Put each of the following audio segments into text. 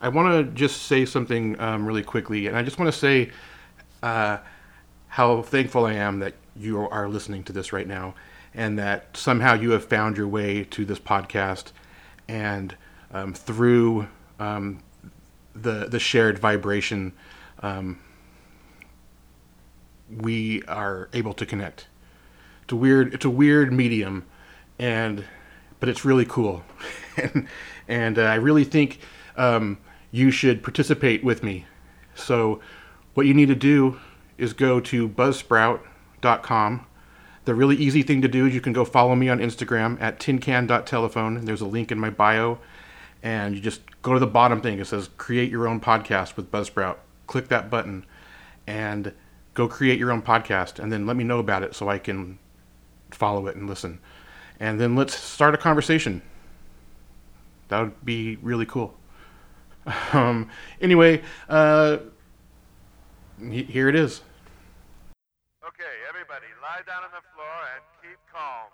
I want to just say something um, really quickly, and I just want to say uh, how thankful I am that you are listening to this right now, and that somehow you have found your way to this podcast, and um, through um, the the shared vibration, um, we are able to connect. It's a weird it's a weird medium, and but it's really cool, and and uh, I really think um, you should participate with me. So, what you need to do is go to buzzsprout.com. The really easy thing to do is you can go follow me on Instagram at tincan.telephone. There's a link in my bio, and you just go to the bottom thing. It says create your own podcast with Buzzsprout. Click that button and go create your own podcast, and then let me know about it so I can follow it and listen. And then let's start a conversation. That would be really cool. Um, anyway, uh, here it is. Okay, everybody, lie down on the floor and keep calm.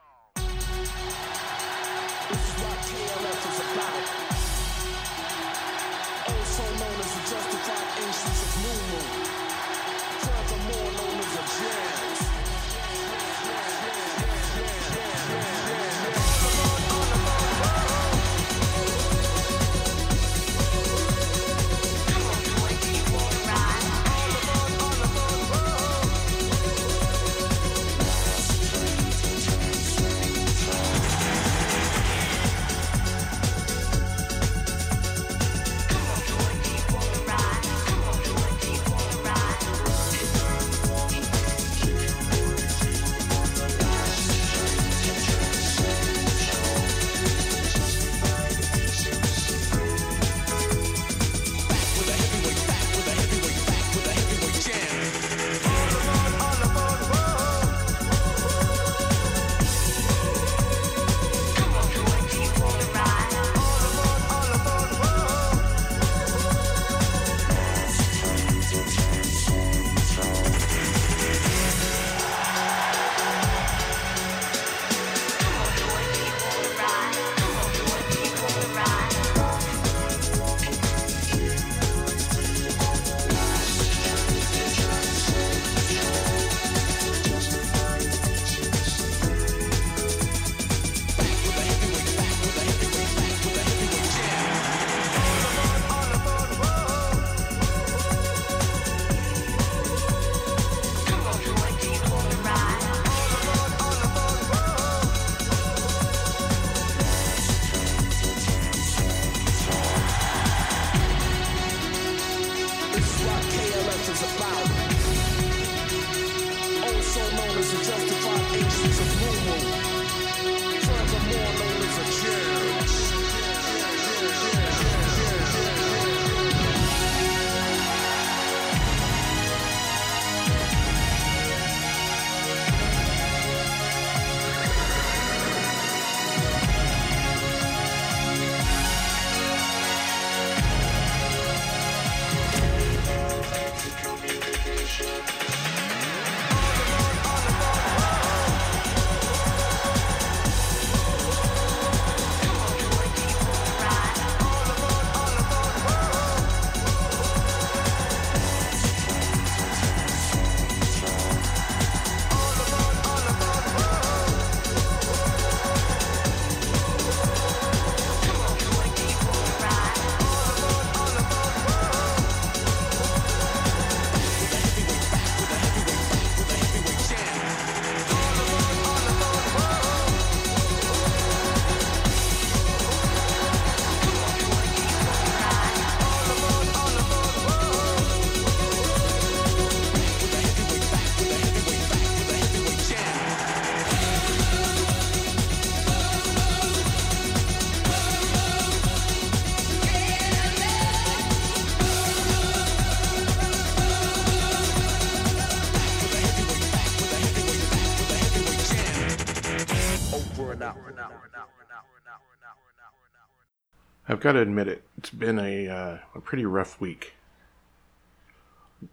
I've got to admit it. It's been a uh, a pretty rough week.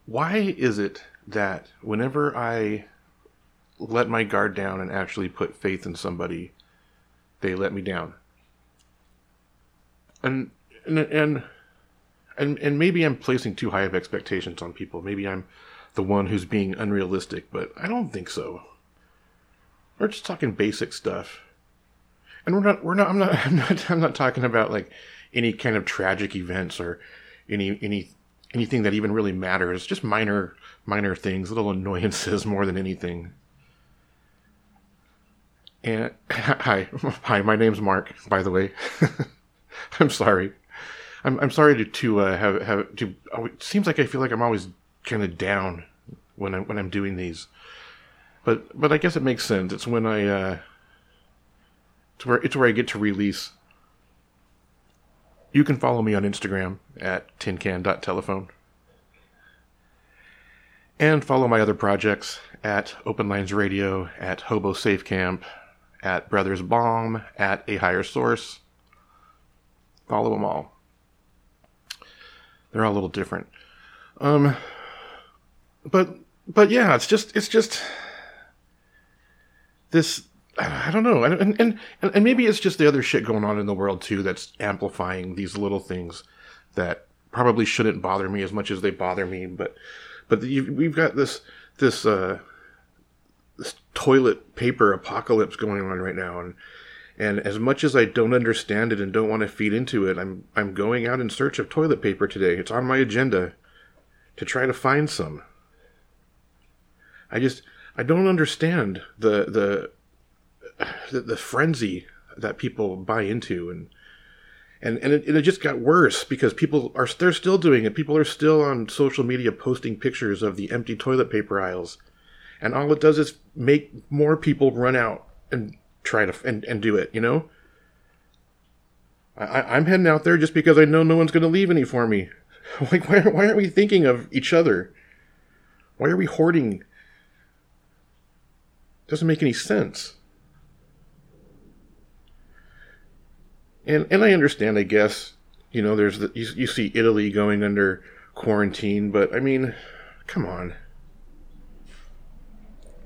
Why is it that whenever I let my guard down and actually put faith in somebody, they let me down? And and, and and and maybe I'm placing too high of expectations on people. Maybe I'm the one who's being unrealistic, but I don't think so. We're just talking basic stuff. And we're not we're not I'm not I'm not I'm not talking about like any kind of tragic events or any any anything that even really matters. Just minor minor things, little annoyances more than anything. And hi, hi, my name's Mark. By the way, I'm sorry. I'm I'm sorry to to uh, have have to. Oh, it seems like I feel like I'm always kind of down when I'm when I'm doing these, but but I guess it makes sense. It's when I uh, it's where it's where I get to release. You can follow me on Instagram at tincan.telephone. And follow my other projects at Open Lines Radio, at Hobo Safe Camp, at Brothers Bomb, at A Higher Source. Follow them all. They're all a little different. Um but but yeah, it's just it's just this I don't know. And, and and and maybe it's just the other shit going on in the world too that's amplifying these little things that probably shouldn't bother me as much as they bother me, but but we've got this this uh this toilet paper apocalypse going on right now and and as much as I don't understand it and don't want to feed into it, I'm I'm going out in search of toilet paper today. It's on my agenda to try to find some. I just I don't understand the the the, the frenzy that people buy into and and and it, and it just got worse because people are they're still doing it. People are still on social media posting pictures of the empty toilet paper aisles, and all it does is make more people run out and try to and, and do it. You know, I, I'm heading out there just because I know no one's going to leave any for me. Like why why aren't we thinking of each other? Why are we hoarding? Doesn't make any sense. And and I understand, I guess, you know, there's the, you, you see Italy going under quarantine, but I mean, come on.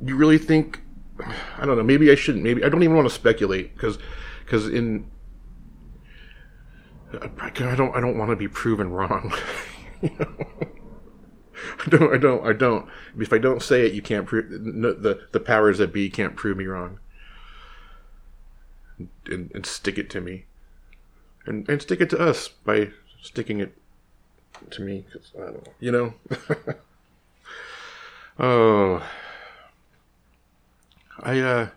You really think? I don't know. Maybe I shouldn't. Maybe I don't even want to speculate because because in I don't I don't want to be proven wrong. you know? I don't I don't I don't. If I don't say it, you can't prove no, the the powers that be can't prove me wrong. And, and stick it to me and and stick it to us by sticking it to me. Cause I don't know, you know. oh, I uh,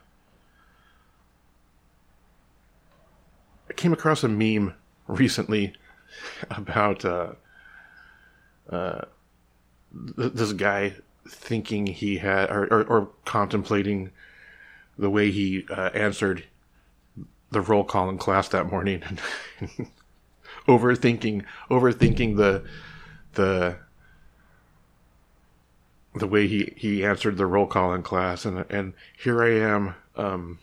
I came across a meme recently about uh, uh, th- this guy thinking he had or, or, or contemplating the way he uh, answered the roll call in class that morning and overthinking overthinking the the the way he he answered the roll call in class and and here I am um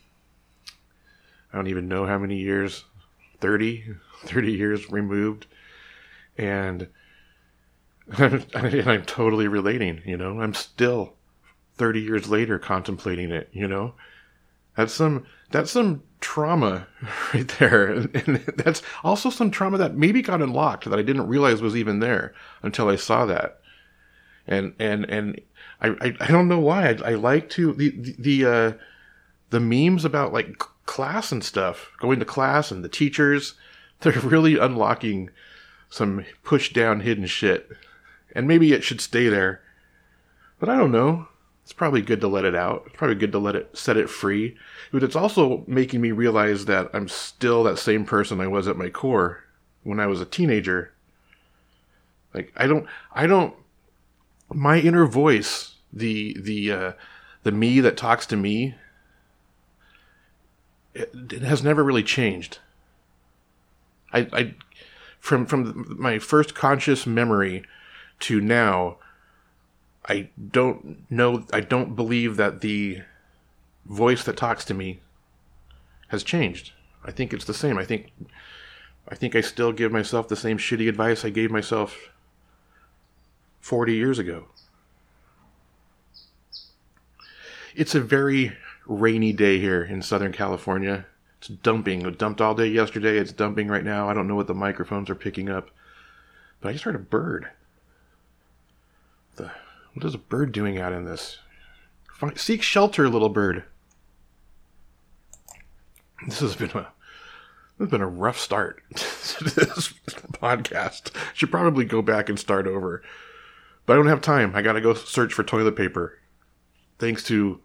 I don't even know how many years 30 30 years removed and and I'm totally relating, you know. I'm still 30 years later contemplating it, you know. That's some that's some trauma right there. And that's also some trauma that maybe got unlocked that I didn't realize was even there until I saw that. And, and, and I, I, I don't know why. I, I like to, the, the, uh, the memes about like class and stuff, going to class and the teachers, they're really unlocking some push down hidden shit. And maybe it should stay there. But I don't know it's probably good to let it out. It's probably good to let it set it free. But it's also making me realize that I'm still that same person I was at my core when I was a teenager. Like I don't I don't my inner voice, the the uh the me that talks to me it, it has never really changed. I I from from my first conscious memory to now I don't know, I don't believe that the voice that talks to me has changed. I think it's the same. I think I think I still give myself the same shitty advice I gave myself 40 years ago. It's a very rainy day here in Southern California. It's dumping. It dumped all day yesterday. It's dumping right now. I don't know what the microphones are picking up But I just heard a bird. The what is a bird doing out in this? Find, seek shelter, little bird. This has been a this has been a rough start to this podcast. Should probably go back and start over. But I don't have time. I gotta go search for toilet paper. Thanks to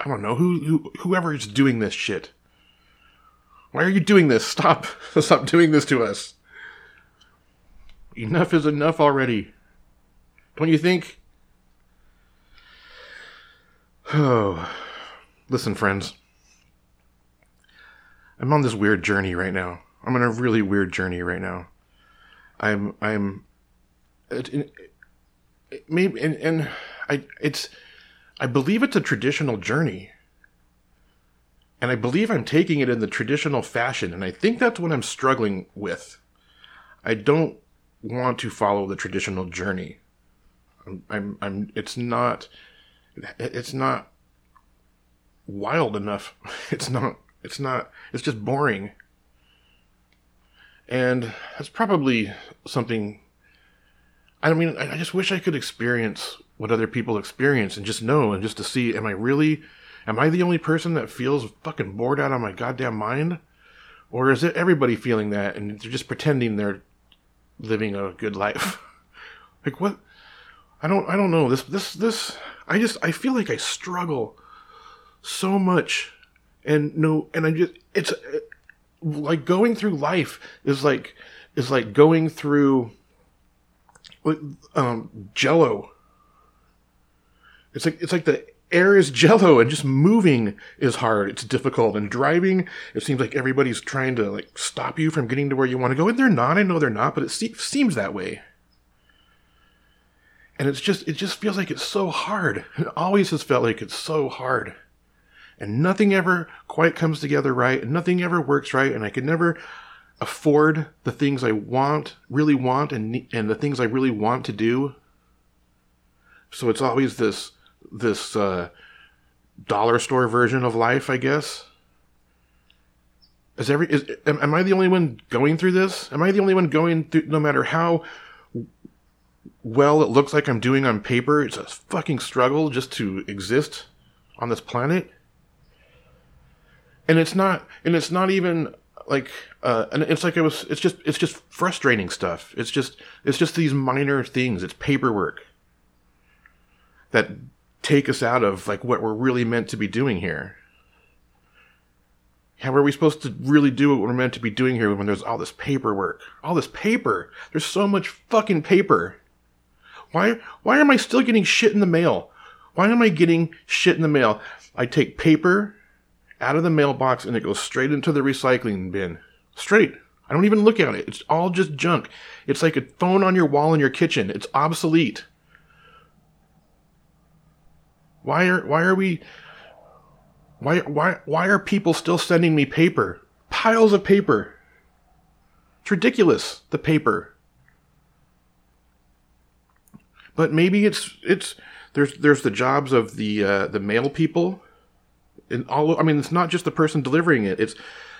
I don't know who, who whoever is doing this shit. Why are you doing this? Stop. Stop doing this to us. Enough is enough already. Don't you think? Oh. Listen, friends. I'm on this weird journey right now. I'm on a really weird journey right now. I'm I'm it, it, it, maybe and, and I it's I believe it's a traditional journey. And I believe I'm taking it in the traditional fashion and I think that's what I'm struggling with. I don't want to follow the traditional journey. I'm, I'm, it's not, it's not wild enough. It's not, it's not, it's just boring. And that's probably something, I mean, I just wish I could experience what other people experience and just know and just to see, am I really, am I the only person that feels fucking bored out of my goddamn mind? Or is it everybody feeling that and they're just pretending they're living a good life. like what? I don't I don't know. This this this I just I feel like I struggle so much and no and I just it's like going through life is like is like going through um jello. It's like it's like the air is jello and just moving is hard. It's difficult. And driving, it seems like everybody's trying to like stop you from getting to where you want to go. And they're not. I know they're not, but it se- seems that way. And it's just, it just feels like it's so hard. It always has felt like it's so hard. And nothing ever quite comes together right. And nothing ever works right. And I can never afford the things I want, really want, and, and the things I really want to do. So it's always this this uh, dollar store version of life, I guess. Is every is am, am, I the only one going through this? Am I the only one going through? No matter how well it looks like I'm doing on paper, it's a fucking struggle just to exist on this planet. And it's not, and it's not even like, uh, and it's like it was. It's just, it's just frustrating stuff. It's just, it's just these minor things. It's paperwork that take us out of like what we're really meant to be doing here. How are we supposed to really do what we're meant to be doing here when there's all this paperwork? All this paper. There's so much fucking paper. Why why am I still getting shit in the mail? Why am I getting shit in the mail? I take paper out of the mailbox and it goes straight into the recycling bin. Straight. I don't even look at it. It's all just junk. It's like a phone on your wall in your kitchen. It's obsolete. Why are why are we why why why are people still sending me paper? Piles of paper. It's ridiculous, the paper. But maybe it's it's there's there's the jobs of the uh, the mail people and all I mean it's not just the person delivering it. It's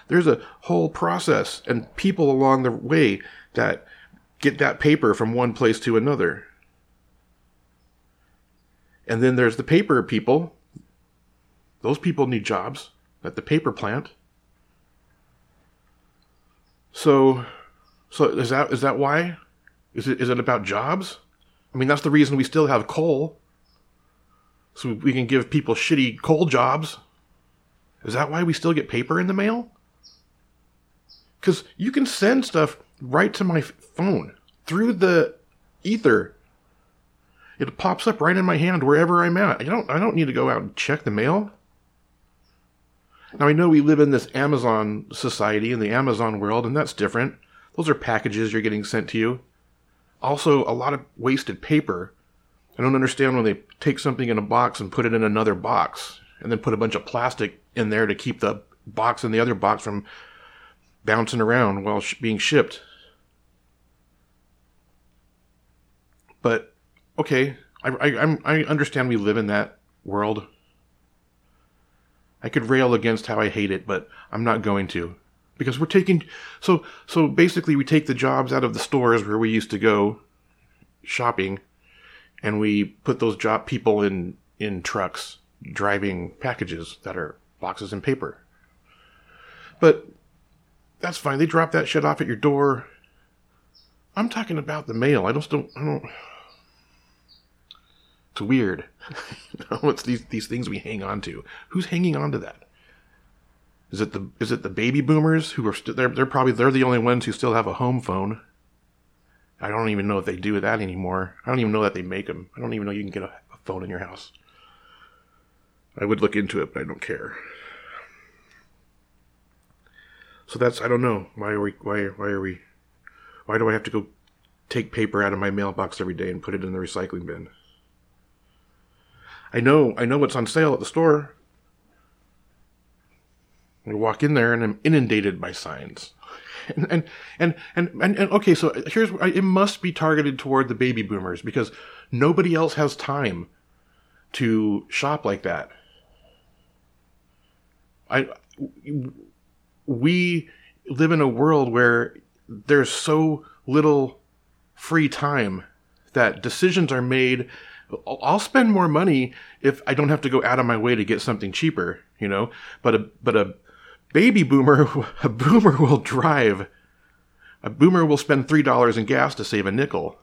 there's a whole process and people along the way that get that paper from one place to another. And then there's the paper people. Those people need jobs at the paper plant. So, so is that is that why? Is it is it about jobs? I mean, that's the reason we still have coal. So we can give people shitty coal jobs. Is that why we still get paper in the mail? Because you can send stuff right to my phone through the ether it pops up right in my hand wherever I'm at. I don't I don't need to go out and check the mail. Now I know we live in this Amazon society in the Amazon world and that's different. Those are packages you're getting sent to you. Also a lot of wasted paper. I don't understand when they take something in a box and put it in another box and then put a bunch of plastic in there to keep the box and the other box from bouncing around while sh- being shipped. But okay, I, I, I understand we live in that world. I could rail against how I hate it, but I'm not going to. Because we're taking so so basically we take the jobs out of the stores where we used to go shopping and we put those job people in in trucks driving packages that are boxes and paper. But that's fine. They drop that shit off at your door. I'm talking about the mail. I just don't i don't it's weird. You know it's these these things we hang on to. Who's hanging on to that is it the is it the baby boomers who are st- they're they're probably they're the only ones who still have a home phone. I don't even know if they do that anymore. I don't even know that they make them. I don't even know you can get a, a phone in your house. I would look into it, but I don't care. So that's I don't know why are we why why are we why do I have to go take paper out of my mailbox every day and put it in the recycling bin? I know I know what's on sale at the store. I walk in there and I'm inundated by signs. And and and and, and, okay, so here's it must be targeted toward the baby boomers because nobody else has time to shop like that. I we live in a world where there's so little free time that decisions are made I'll spend more money if I don't have to go out of my way to get something cheaper, you know. But a but a baby boomer, a boomer will drive. A boomer will spend three dollars in gas to save a nickel.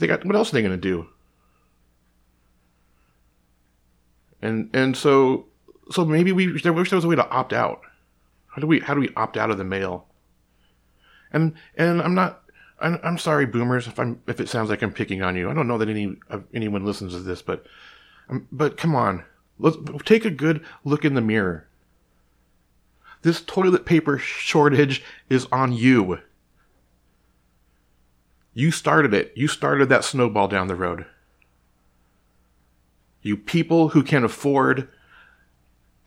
They got what else are they going to do? And and so so maybe we I wish there was a way to opt out. How do we how do we opt out of the mail? And and I'm not I'm, I'm sorry, boomers, if I'm if it sounds like I'm picking on you. I don't know that any anyone listens to this, but um, but come on, let's take a good look in the mirror. This toilet paper shortage is on you. You started it. You started that snowball down the road. You people who can afford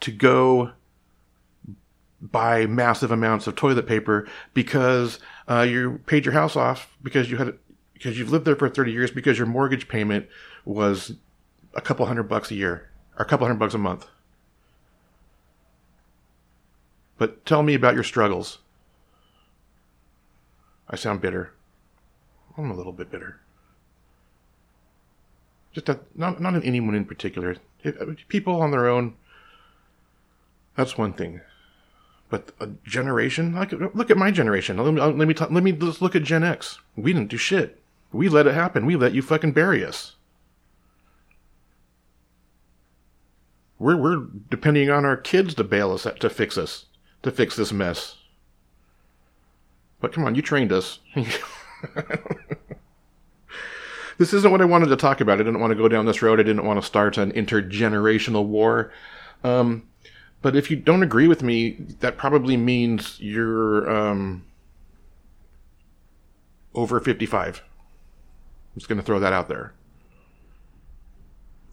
to go buy massive amounts of toilet paper because uh, you paid your house off because you had because you've lived there for 30 years because your mortgage payment was a couple hundred bucks a year or a couple hundred bucks a month. But tell me about your struggles. I sound bitter. I'm a little bit bitter. Just a, not not anyone in particular. Uh, people on their own. That's one thing. But a generation, like look at my generation. Let me uh, let me talk, let me let's look at Gen X. We didn't do shit. We let it happen. We let you fucking bury us. We're we're depending on our kids to bail us to fix us to fix this mess. But come on, you trained us. this isn't what I wanted to talk about. I didn't want to go down this road. I didn't want to start an intergenerational war. Um, but if you don't agree with me, that probably means you're um, over 55. I'm just going to throw that out there.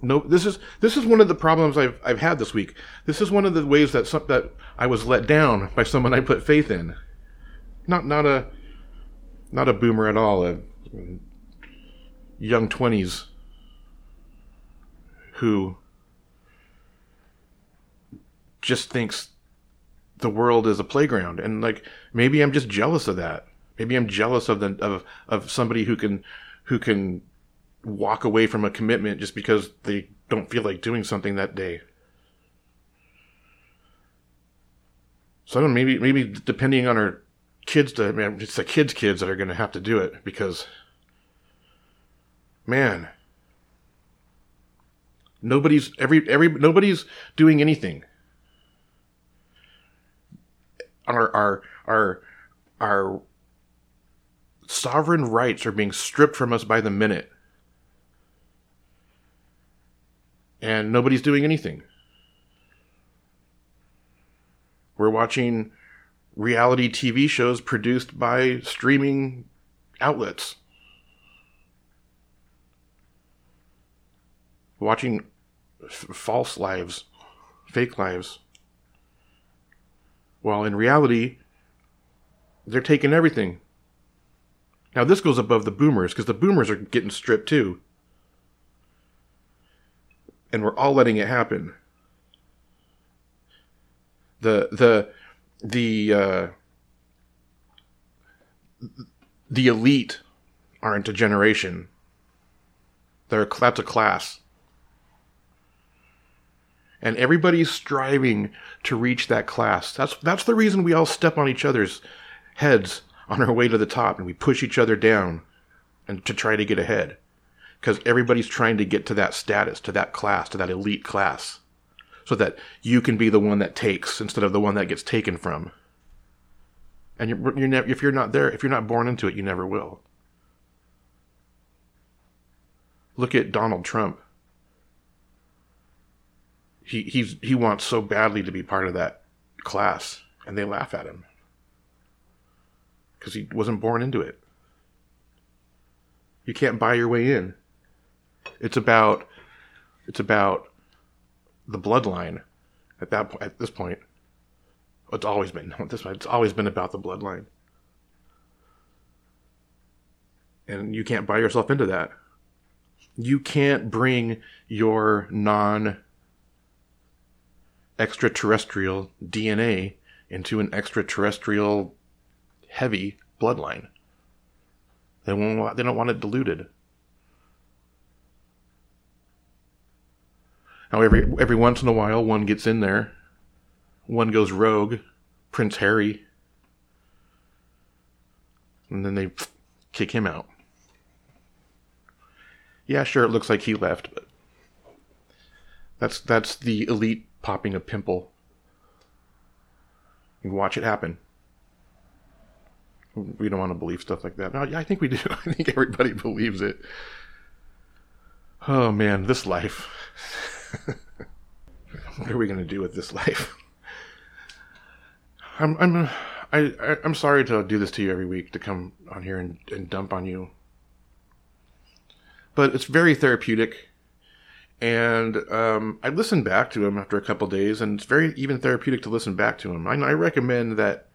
No, this is this is one of the problems I've I've had this week. This is one of the ways that some, that I was let down by someone I put faith in. Not not a not a boomer at all. A young twenties who just thinks the world is a playground, and like maybe I'm just jealous of that. Maybe I'm jealous of the of of somebody who can who can walk away from a commitment just because they don't feel like doing something that day. So I maybe maybe depending on our kids to man, it's the kids' kids that are going to have to do it because man, nobody's every every nobody's doing anything. Our our our our sovereign rights are being stripped from us by the minute. And nobody's doing anything. We're watching reality TV shows produced by streaming outlets. Watching f- false lives, fake lives. While in reality, they're taking everything. Now, this goes above the boomers because the boomers are getting stripped too and we're all letting it happen. The the the uh, the elite aren't a generation. They're that's a class. And everybody's striving to reach that class. That's that's the reason we all step on each other's heads on our way to the top and we push each other down and to try to get ahead. Because everybody's trying to get to that status, to that class, to that elite class. So that you can be the one that takes instead of the one that gets taken from. And you're, you're never, if you're not there, if you're not born into it, you never will. Look at Donald Trump. He he's he wants so badly to be part of that class, and they laugh at him because he wasn't born into it. You can't buy your way in. It's about it's about the bloodline at that at this point. It's always been at this point. It's always been about the bloodline, and you can't buy yourself into that. You can't bring your non extraterrestrial DNA into an extraterrestrial heavy bloodline. They won't. They don't want it diluted. Now, every every once in a while, one gets in there. One goes rogue, Prince Harry, and then they kick him out. Yeah, sure, it looks like he left, but that's that's the elite popping a pimple. You watch it happen. We don't want to believe stuff like that. No, yeah, I think we do. I think everybody believes it. Oh man, this life. what are we going to do with this life? I'm I'm I, I I'm sorry to do this to you every week to come on here and, and dump on you. But it's very therapeutic. And um, I listened back to him after a couple days, and it's very even therapeutic to listen back to him. I, I recommend that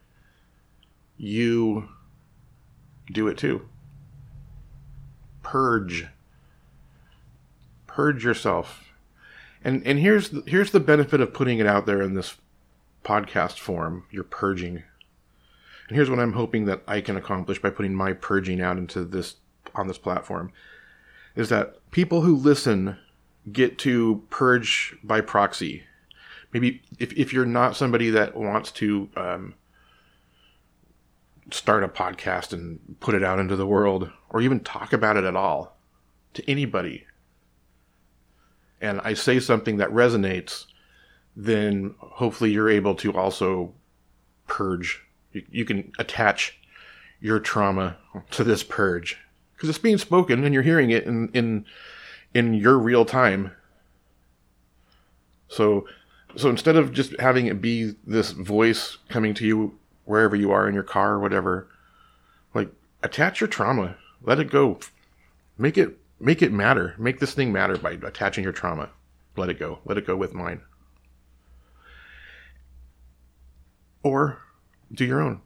you do it too. Purge. Purge yourself. And and here's the, here's the benefit of putting it out there in this podcast form. You're purging. And here's what I'm hoping that I can accomplish by putting my purging out into this on this platform is that people who listen get to purge by proxy. Maybe if, if you're not somebody that wants to um, start a podcast and put it out into the world or even talk about it at all to anybody, and I say something that resonates, then hopefully you're able to also purge. You, you can attach your trauma to this purge because it's being spoken and you're hearing it in in in your real time. So so instead of just having it be this voice coming to you wherever you are in your car or whatever, like attach your trauma, let it go, make it make it matter, make this thing matter by attaching your trauma. Let it go, let it go with mine, or do your own.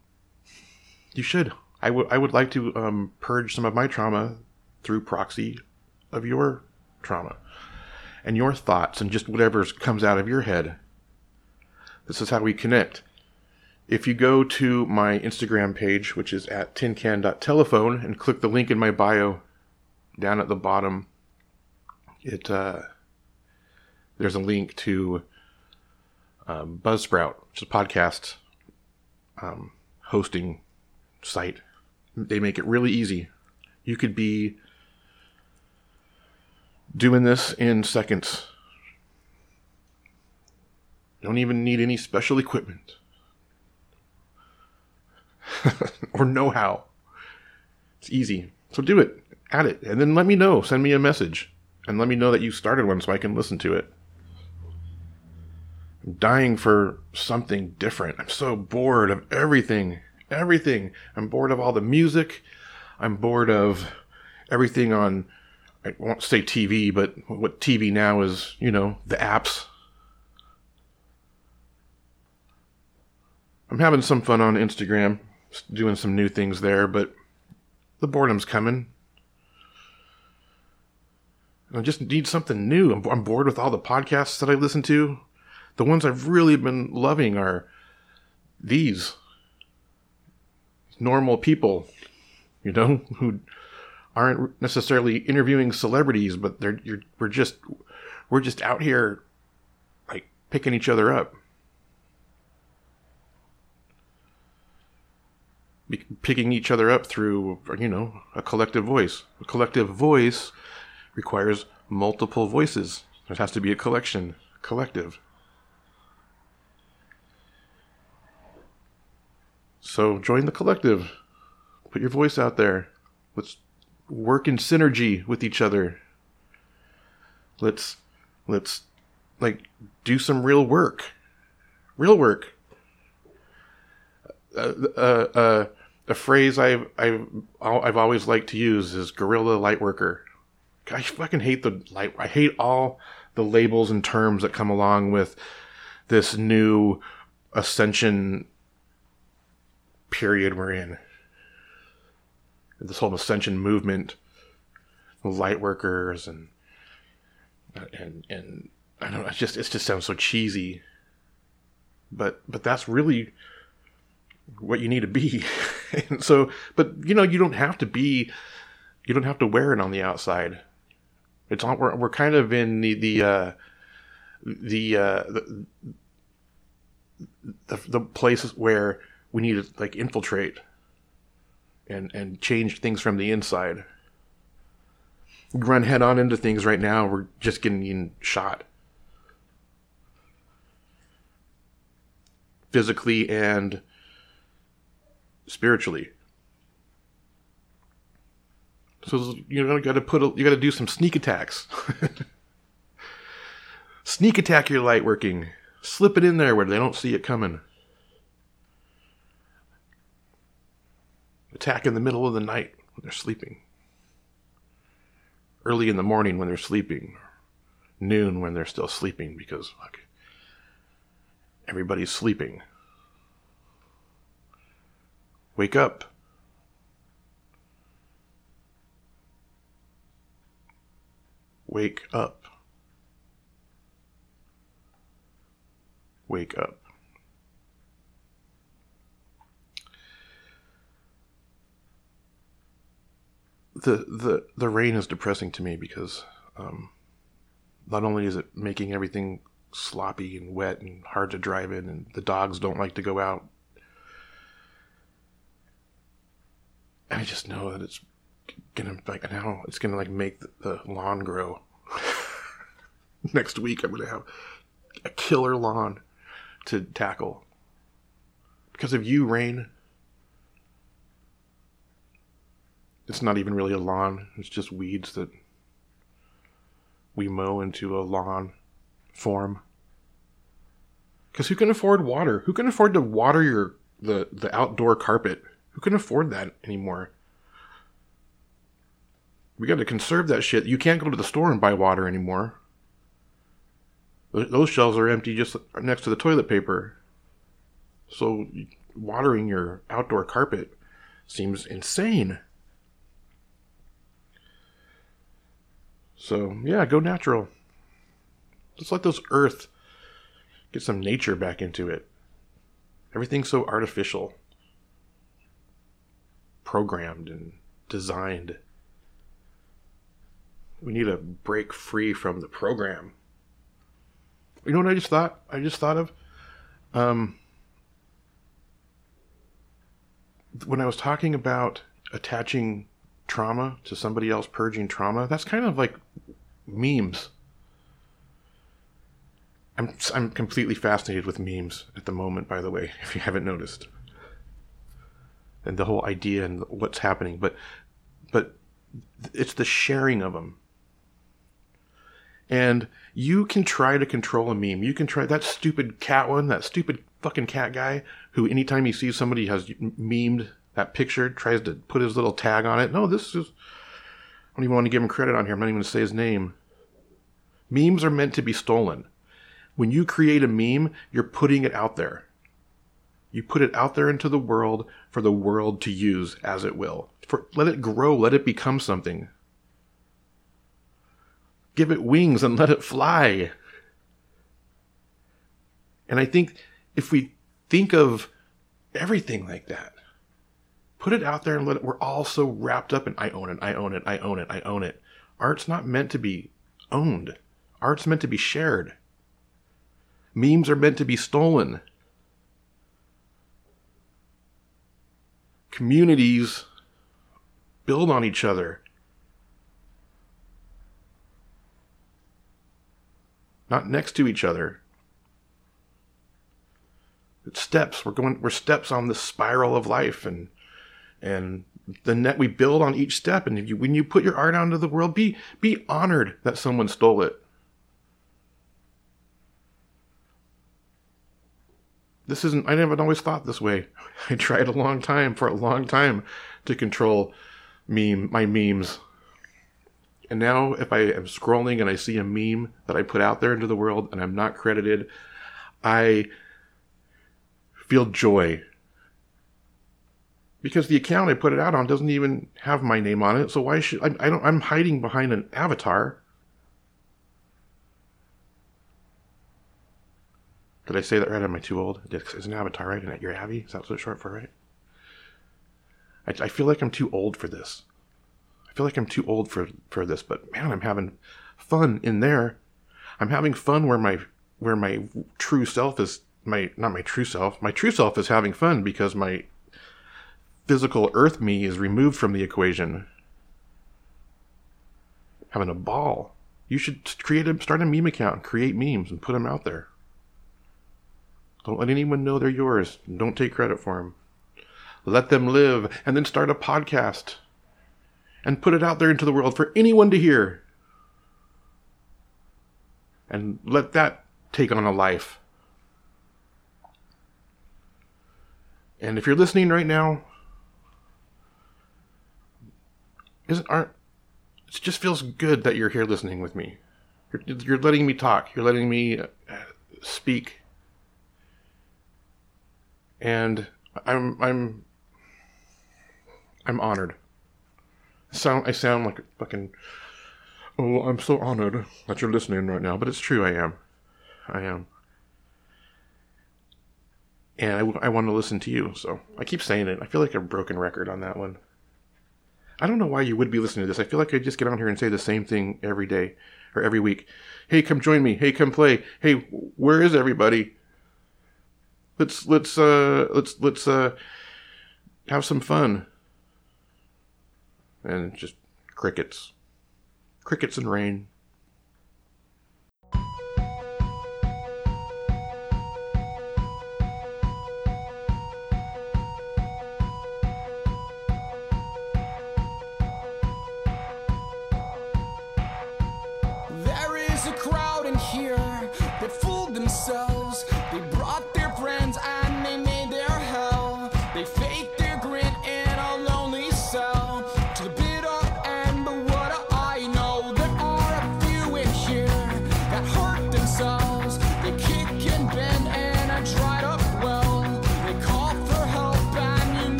You should. I would I would like to um, purge some of my trauma through proxy of your trauma and your thoughts and just whatever comes out of your head. This is how we connect. If you go to my Instagram page, which is at tincan.telephone, and click the link in my bio down at the bottom, it uh, there's a link to um, Buzzsprout, which is a podcast um, hosting site. They make it really easy. You could be doing this in seconds. Don't even need any special equipment or know how. It's easy. So do it. Add it. And then let me know. Send me a message. And let me know that you started one so I can listen to it. I'm dying for something different. I'm so bored of everything. Everything. I'm bored of all the music. I'm bored of everything on I won't say TV, but what TV now is, you know, the apps. I'm having some fun on Instagram, doing some new things there, but the boredom's coming. I just need something new. I'm, I'm bored with all the podcasts that I listen to. The ones I've really been loving are these normal people, you know, who aren't necessarily interviewing celebrities, but they're you're, we're just we're just out here like picking each other up. Picking each other up through, you know, a collective voice. A collective voice requires multiple voices. There has to be a collection, collective. So join the collective. Put your voice out there. Let's work in synergy with each other. Let's let's like do some real work. Real work. Uh, uh, uh, a phrase I've I've I've always liked to use is guerrilla lightworker. I fucking hate the light. I hate all the labels and terms that come along with this new ascension period we're in. This whole ascension movement, light workers and and and I don't know. It's just it just sounds so cheesy. But but that's really what you need to be. and so, but you know, you don't have to be. You don't have to wear it on the outside. It's on. We're we're kind of in the the uh, the, uh, the the the places where we need to like infiltrate and and change things from the inside. We run head on into things right now. We're just getting shot physically and spiritually. So you know, got to put a, you got to do some sneak attacks. sneak attack your light working. Slip it in there where they don't see it coming. Attack in the middle of the night when they're sleeping. Early in the morning when they're sleeping. Noon when they're still sleeping because everybody's sleeping. Wake up. Wake up. Wake up. The the the rain is depressing to me because um, not only is it making everything sloppy and wet and hard to drive in, and the dogs don't like to go out. I just know that it's gonna like now it's gonna like make the, lawn grow. Next week I'm gonna have a killer lawn to tackle because of you, rain. It's not even really a lawn. It's just weeds that we mow into a lawn form. Because who can afford water? Who can afford to water your the the outdoor carpet? Who can afford that anymore? We got to conserve that shit. You can't go to the store and buy water anymore. Those shelves are empty just next to the toilet paper. So watering your outdoor carpet seems insane. So, yeah, go natural. Just let those earth get some nature back into it. Everything's so artificial, programmed and designed. We need to break free from the program. You know what I just thought? I just thought of um, when I was talking about attaching trauma to somebody else purging trauma. That's kind of like memes. I'm I'm completely fascinated with memes at the moment. By the way, if you haven't noticed, and the whole idea and what's happening, but but it's the sharing of them. And you can try to control a meme. You can try that stupid cat one, that stupid fucking cat guy who, anytime he sees somebody has memed that picture, tries to put his little tag on it. No, this is. I don't even want to give him credit on here. I'm not even going to say his name. Memes are meant to be stolen. When you create a meme, you're putting it out there. You put it out there into the world for the world to use as it will. For, let it grow, let it become something. Give it wings and let it fly. And I think if we think of everything like that. Put it out there and let it. We're all so wrapped up in I own it, I own it, I own it, I own it. Art's not meant to be owned. Art's meant to be shared. Memes are meant to be stolen. Communities build on each other. Not next to each other. It's steps. We're going we're steps on this spiral of life and and the net we build on each step and you, when you put your art out into the world be be honored that someone stole it this isn't i haven't always thought this way i tried a long time for a long time to control meme my memes and now if i am scrolling and i see a meme that i put out there into the world and i'm not credited i feel joy because the account I put it out on doesn't even have my name on it. So why should I, I don't? I'm hiding behind an avatar. Did I say that right? Am I too old? It's an avatar, right? Isn't you're Avi? Is that what it's short for, right? I, I feel like I'm too old for this. I feel like I'm too old for for this. But man, I'm having fun in there. I'm having fun where my where my true self is my not my true self. My true self is having fun because my physical earth me is removed from the equation. Having a ball. You should create a start a meme account, create memes, and put them out there. Don't let anyone know they're yours. Don't take credit for them. Let them live, and then start a podcast and put it out there into the world for anyone to hear. And let that take on a life. And if you're listening right now, isn't aren't it just feels good that you're here listening with me. You're, you're letting me talk. You're letting me uh, speak. And I'm I'm I'm honored. Sound I sound like a fucking oh I'm so honored that you're listening right now, but it's true. I am. I am. And I, I want to listen to you, so I keep saying it. I feel like a broken record on that one. I don't know why you would be listening to this. I feel like I just get on here and say the same thing every day or every week. Hey, come join me. Hey, come play. Hey, where is everybody? Let's let's uh let's let's uh have some fun. And just crickets. Crickets and rain.